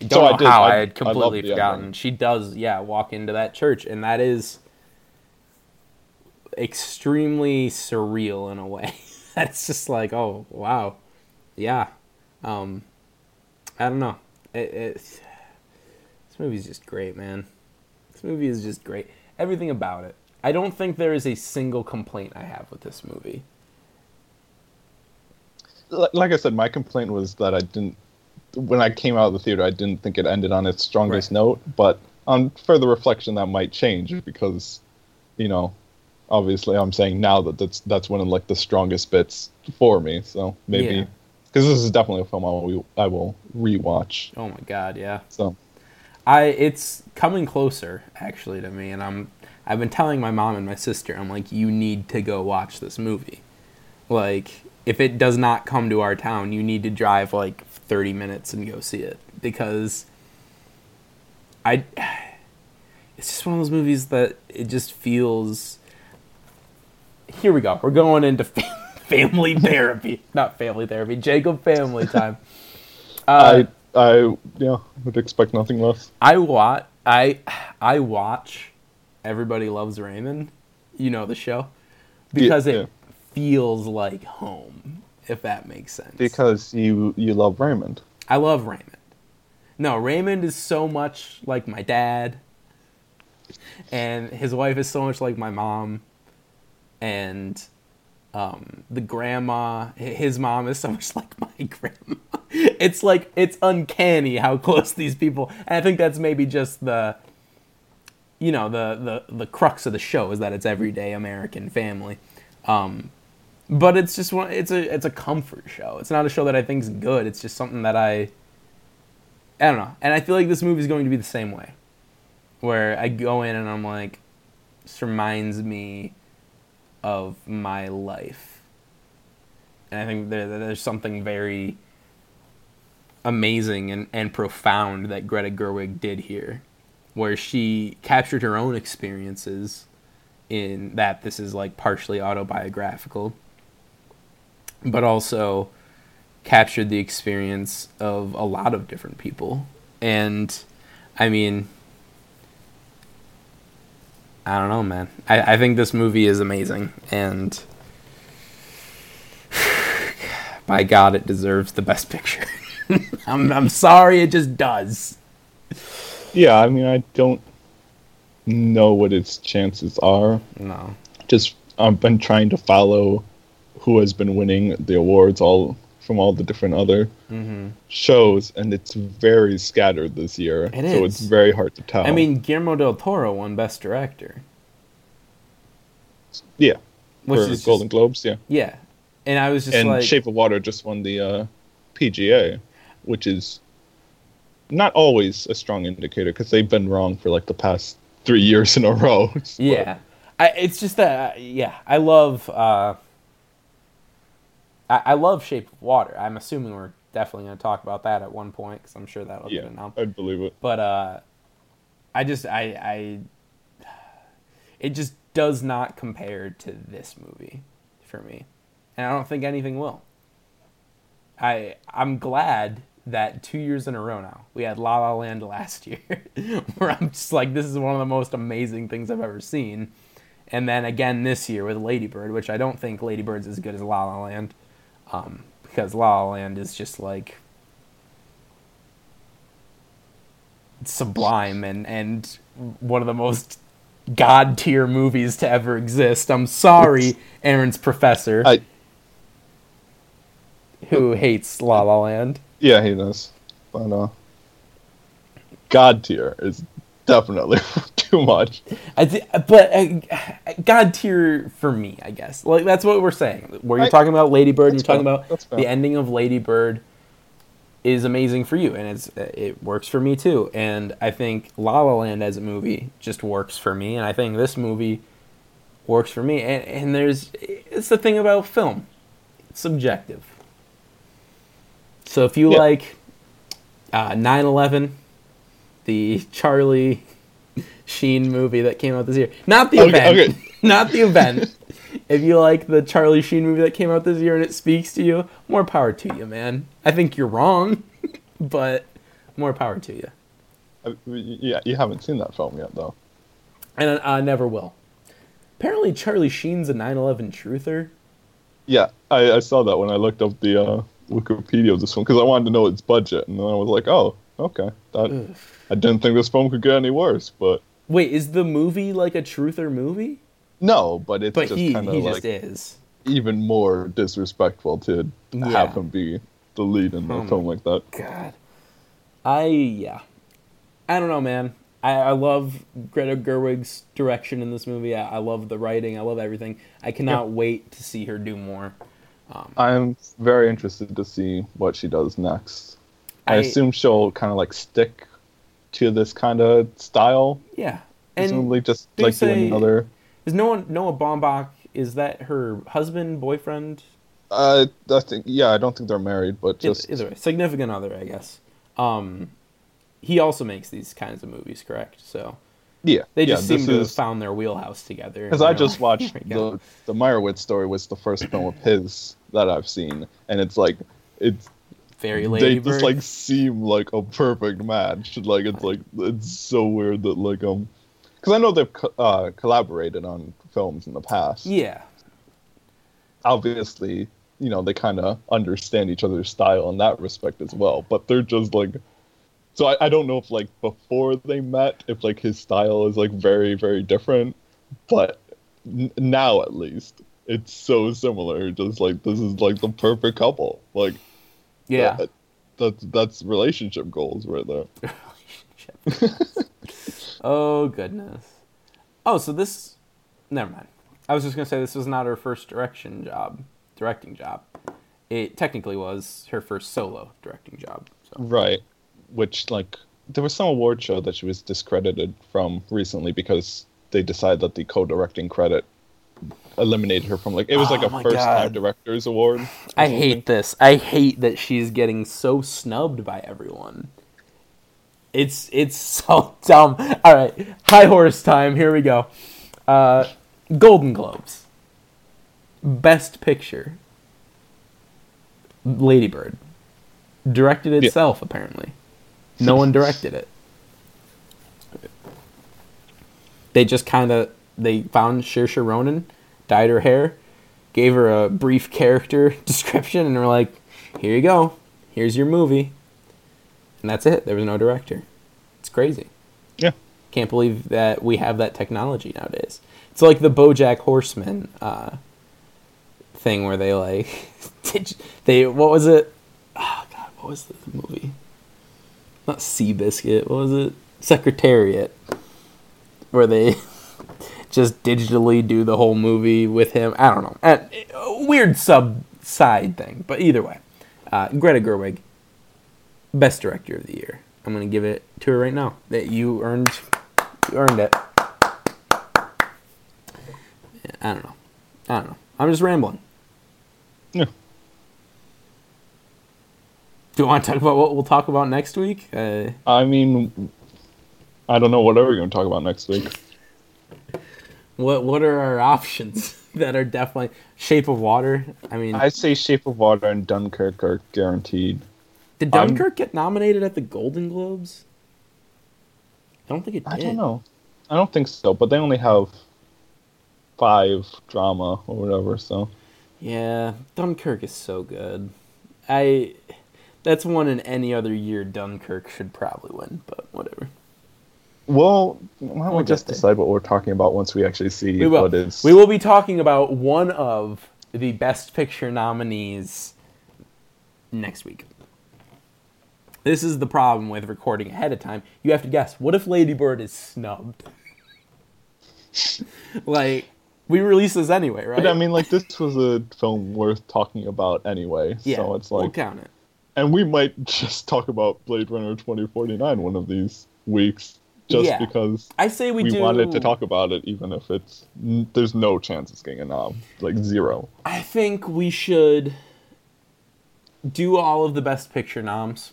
don't So I know did- how I- I, I had completely the forgotten. She does, yeah, walk into that church, and that is extremely surreal in a way. That's just like, oh wow, yeah. Um, I don't know. It, it, this movie's just great, man. This movie is just great. Everything about it. I don't think there is a single complaint I have with this movie. Like I said, my complaint was that I didn't. When I came out of the theater, I didn't think it ended on its strongest Right. note. But on further reflection, that might change because, you know, obviously, I'm saying now that that's that's one of like the strongest bits for me. So maybe Yeah. because this is definitely a film I will I will rewatch. Oh my god, yeah. So I it's coming closer actually to me, and I'm I've been telling my mom and my sister I'm like you need to go watch this movie. Like if it does not come to our town, you need to drive like 30 minutes and go see it because I it's just one of those movies that it just feels here we go. We're going into family therapy, not family therapy. Jacob family time. Uh, I I yeah would expect nothing less. I watch I I watch Everybody Loves Raymond. You know the show because Yeah, it yeah. feels like home, if that makes sense. Because you you love Raymond. I love Raymond. No, Raymond is so much like my dad, and his wife is so much like my mom, and um, the grandma, his mom is so much like my grandma. It's like it's uncanny how close these people. And I think that's maybe just the, you know, the the the crux of the show is that it's everyday American family. Um, but it's just one. It's a it's a comfort show. It's not a show that I think is good. It's just something that I. I don't know, and I feel like this movie is going to be the same way, where I go in and I'm like, this reminds me of my life, and I think there there's something very amazing and, and profound that Greta Gerwig did here, where she captured her own experiences in that this is like partially autobiographical, but also captured the experience of a lot of different people. And I mean, I don't know, man. I, I think this movie is amazing, and by God, it deserves the best picture. I'm, I'm sorry, it just does. Yeah, I mean, I don't know what its chances are. No. Just I've been trying to follow who has been winning the awards all from all the different other Mm-hmm. shows, and it's very scattered this year. It so it's very hard to tell. I mean, Guillermo del Toro won Best Director, yeah, which for is just- Golden Globes, yeah, yeah. And I was just and like, Shape of Water just won the uh, PGA, which is not always a strong indicator because they've been wrong for like the past three years in a row. Yeah. I, it's just that, uh, yeah, I love, uh, I, I love Shape of Water. I'm assuming we're definitely going to talk about that at one point because I'm sure that'll yeah, get announced. I'd believe it. but uh i just i i it just does not compare to this movie for me and i don't think anything will i i'm glad that two years in a row now we had la la land last year where i'm just like this is one of the most amazing things i've ever seen and then again this year with ladybird which i don't think ladybird's as good as la la land um, because la la land is just like sublime and and one of the most god tier movies to ever exist. I'm sorry, Aaron's professor, I who hates La La Land. yeah, he does, but uh, God tier is definitely too much. I th- but uh, god tier for me, I guess. Like that's what we're saying. Where you're I- talking about Lady Bird, and you're talking fair. about the ending of Lady Bird is amazing for you, and it's it works for me too. And I think La La Land as a movie just works for me, and I think this movie works for me. And, and there's it's the thing about film, it's subjective. So if you Yeah. like uh, 9/11, the Charlie Sheen movie that came out this year, not the Okay, event, okay. not the event. if you like the Charlie Sheen movie that came out this year and it speaks to you, more power to you, man. I think you're wrong, but more power to you. I, yeah, you haven't seen that film yet, though. And I, I never will. Apparently, Charlie Sheen's a 9/11 truther. Yeah, I, I saw that when I looked up the uh, Wikipedia of this one because I wanted to know its budget, and then I was like, oh, okay, that I didn't think this film could get any worse, but Wait, is the movie like a truther movie? no, but it's But just he kind of he like just is. even more disrespectful to Yeah. have him be the lead in a Oh film like that. God. I yeah. I don't know, man. I, I love Greta Gerwig's direction in this movie. I, I love the writing. I love everything. I cannot wait to see her do more. Um, I'm very interested to see what she does next. I, I- assume she'll kind of like stick to this kind of style, Yeah. And presumably just like say- doing another. is Noah Noah Baumbach is that her husband, boyfriend? Uh, I think yeah, I don't think they're married, but Just either way, significant other, I guess. Um, he also makes these kinds of movies, correct? So yeah, they yeah, just seem this to have found their wheelhouse together. Because I just like, watched "Here the the Meyerowitz story was the first film of his that I've seen, and it's like it's very they lady just like seem like a perfect match. Like it's like it's so weird that like um, because I know they've co- uh, collaborated on films in the past. yeah, Obviously, you know they kind of understand each other's style in that respect as well. But they're just like. So I, I don't know if like before they met, if like his style is like very very different, but n- now at least it's so similar. Just like this is like the perfect couple. Like yeah. that- that's that's relationship goals right there. oh goodness. Oh, so this. Never mind. I was just gonna say this was not her first direction job, directing job. It technically was her first solo directing job. So. Right. Which like there was some award show that she was discredited from recently because they decided that the co-directing credit eliminated her from like it was like Oh a my first time directors award. I something. hate this. I hate that she's getting so snubbed by everyone. It's it's so dumb. All right, high horse time. Here we go. Uh, Golden Globes. Best Picture. Lady Bird. Directed Yeah. itself apparently. No one directed it. They just kind of they found Saoirse Ronan, dyed her hair, gave her a brief character description, and were like, "Here you go. Here's your movie." And that's it. There was no director. It's crazy. Yeah. Can't believe that we have that technology nowadays. It's like the BoJack Horseman uh, thing where they like did they what was it? Oh God, what was the movie? Not Seabiscuit. What was it? Secretariat, where they just digitally do the whole movie with him. I don't know. Uh, a weird sub side thing, but either way, uh, Greta Gerwig, best director of the year. I'm gonna give it to her right now. That you earned, you earned it. I don't know. I don't know. I'm just rambling. Yeah. Do you want to talk about what we'll talk about next week? Uh, I mean I don't know whatever we're gonna talk about next week. What What are our options that are definitely Shape of Water? I mean, I'd say Shape of Water and Dunkirk are guaranteed. did I'm- Dunkirk get nominated at the Golden Globes? I don't think it did. I don't know. I don't think so, but they only have five drama or whatever, so Yeah, Dunkirk is so good. I that's one in any other year Dunkirk should probably win, but whatever. Well, why don't We'll we just there. decide what we're talking about once we actually see We will. what is We will be talking about one of the Best Picture nominees next week. This is the problem with recording ahead of time. You have to guess. What if Lady Bird is snubbed? like, we release this anyway, right? But I mean, like this was a film worth talking about anyway. yeah, So it's like. we'll count it. and we might just talk about Blade Runner 2049 one of these weeks, just Yeah. because I say we, we, do. wanted to talk about it, even if it's there's no chance it's getting a nom, like zero. I think we should do all of the Best Picture noms,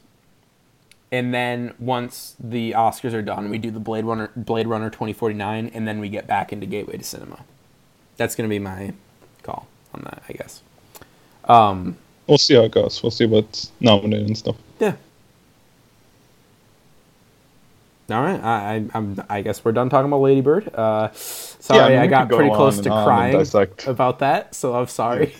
and then once the Oscars are done, we do the Blade Runner, Blade Runner 2049, and then we get back into Gateway to Cinema. That's gonna be my call on that, I guess. Um, We'll see how it goes. We'll see what's nominated and stuff. yeah. All right, I, I, I'm, I guess we're done talking about Lady Bird. Uh, sorry, Yeah, I mean, I got go pretty close to crying about that, so I'm sorry.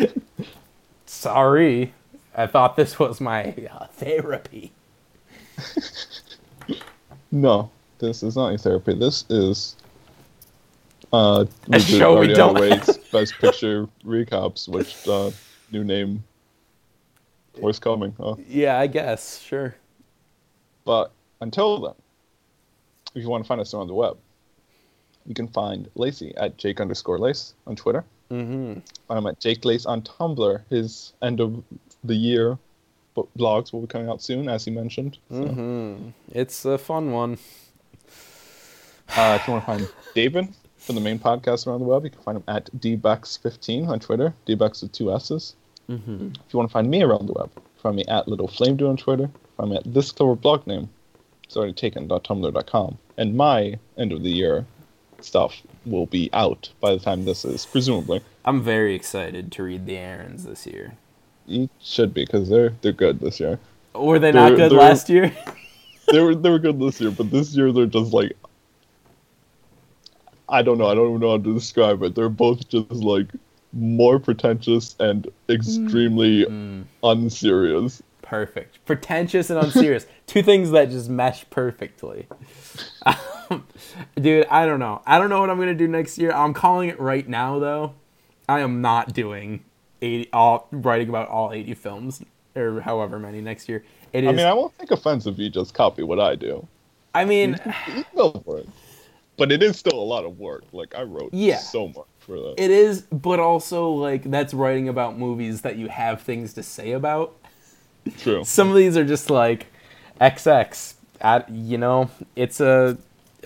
sorry, I thought this was my uh, therapy. No, this is not your therapy. This is uh, A show we don't Waits Best Picture recaps, which uh, new name forthcoming. Huh? Yeah, I guess sure. But until then, if you want to find us on the web, you can find Lacey at Jake underscore Lace on Twitter. Mm-hmm. Find him at Jake Lace on Tumblr. His end of the year blogs will be coming out soon, as he mentioned. So, Mm-hmm. It's a fun one. uh, if you want to find David from the main podcast around the web, you can find him at dbex15 on Twitter. dbex with two S's. Mm-hmm. If you want to find me around the web, find me at Little Flame Dude on Twitter. Find me at this clever blog name. It's already taken.tumblr.com. And my end of the year stuff will be out by the time this is, presumably. I'm very excited to read the errands this year. You should be because they're they're good this year. Were they not They're- good last year? They were they were good this year, but this year they're just like I don't know. I don't even know how to describe it. They're both just like more pretentious and extremely Mm. unserious. Perfect. Pretentious and unserious. Two things that just mesh perfectly. Um, dude, I don't know. I don't know what I'm gonna do next year. I'm calling it right now, though. I am not doing eighty all writing about all eighty films or however many next year. It is. I mean, I won't take offense if you just copy what I do. I mean, You Go for it. but it is still a lot of work. Like I wrote Yeah. so much for that. It is, but also like that's writing about movies that you have things to say about. True. Some of these are just like XX. At you know, it's a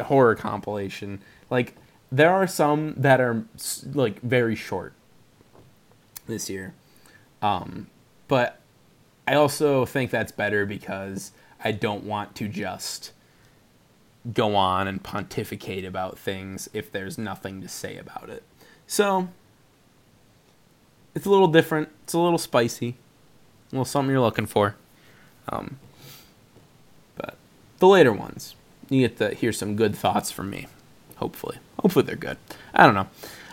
horror compilation. Like there are some that are like very short this year, um, but I also think that's better because I don't want to just go on and pontificate about things if there's nothing to say about it. So it's a little different. It's a little spicy. Little something you're looking for. Um, but the later ones, you get to hear some good thoughts from me. Hopefully, hopefully they're good. I don't know.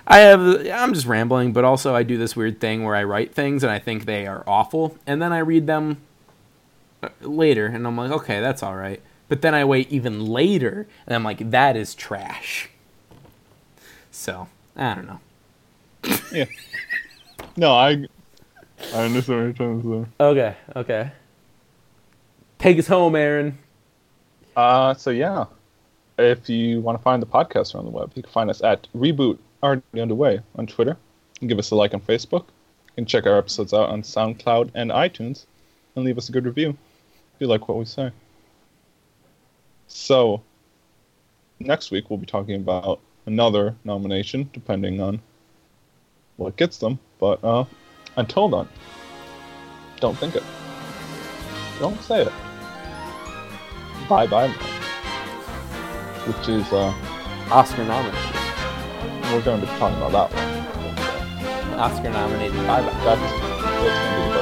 I have. I'm just rambling, but also I do this weird thing where I write things and I think they are awful, and then I read them uh, later, and I'm like, okay, that's all right. But then I wait even later, and I'm like, that is trash. So I don't know. Yeah. No, I I understand what you're trying to say. Okay, okay. Take us home, Aaron. Uh, so yeah, if you want to find the podcast on the web, you can find us at Reboot Already Underway on Twitter. You can give us a like on Facebook. You can check our episodes out on SoundCloud and iTunes, and leave us a good review if you like what we say. So, next week we'll be talking about another nomination, depending on what gets them. But uh, until then, don't think it. Don't say it. Bye bye, which is uh, Oscar nominated. we're going to be talking about that one. Oscar nominated. Bye bye. That's, that's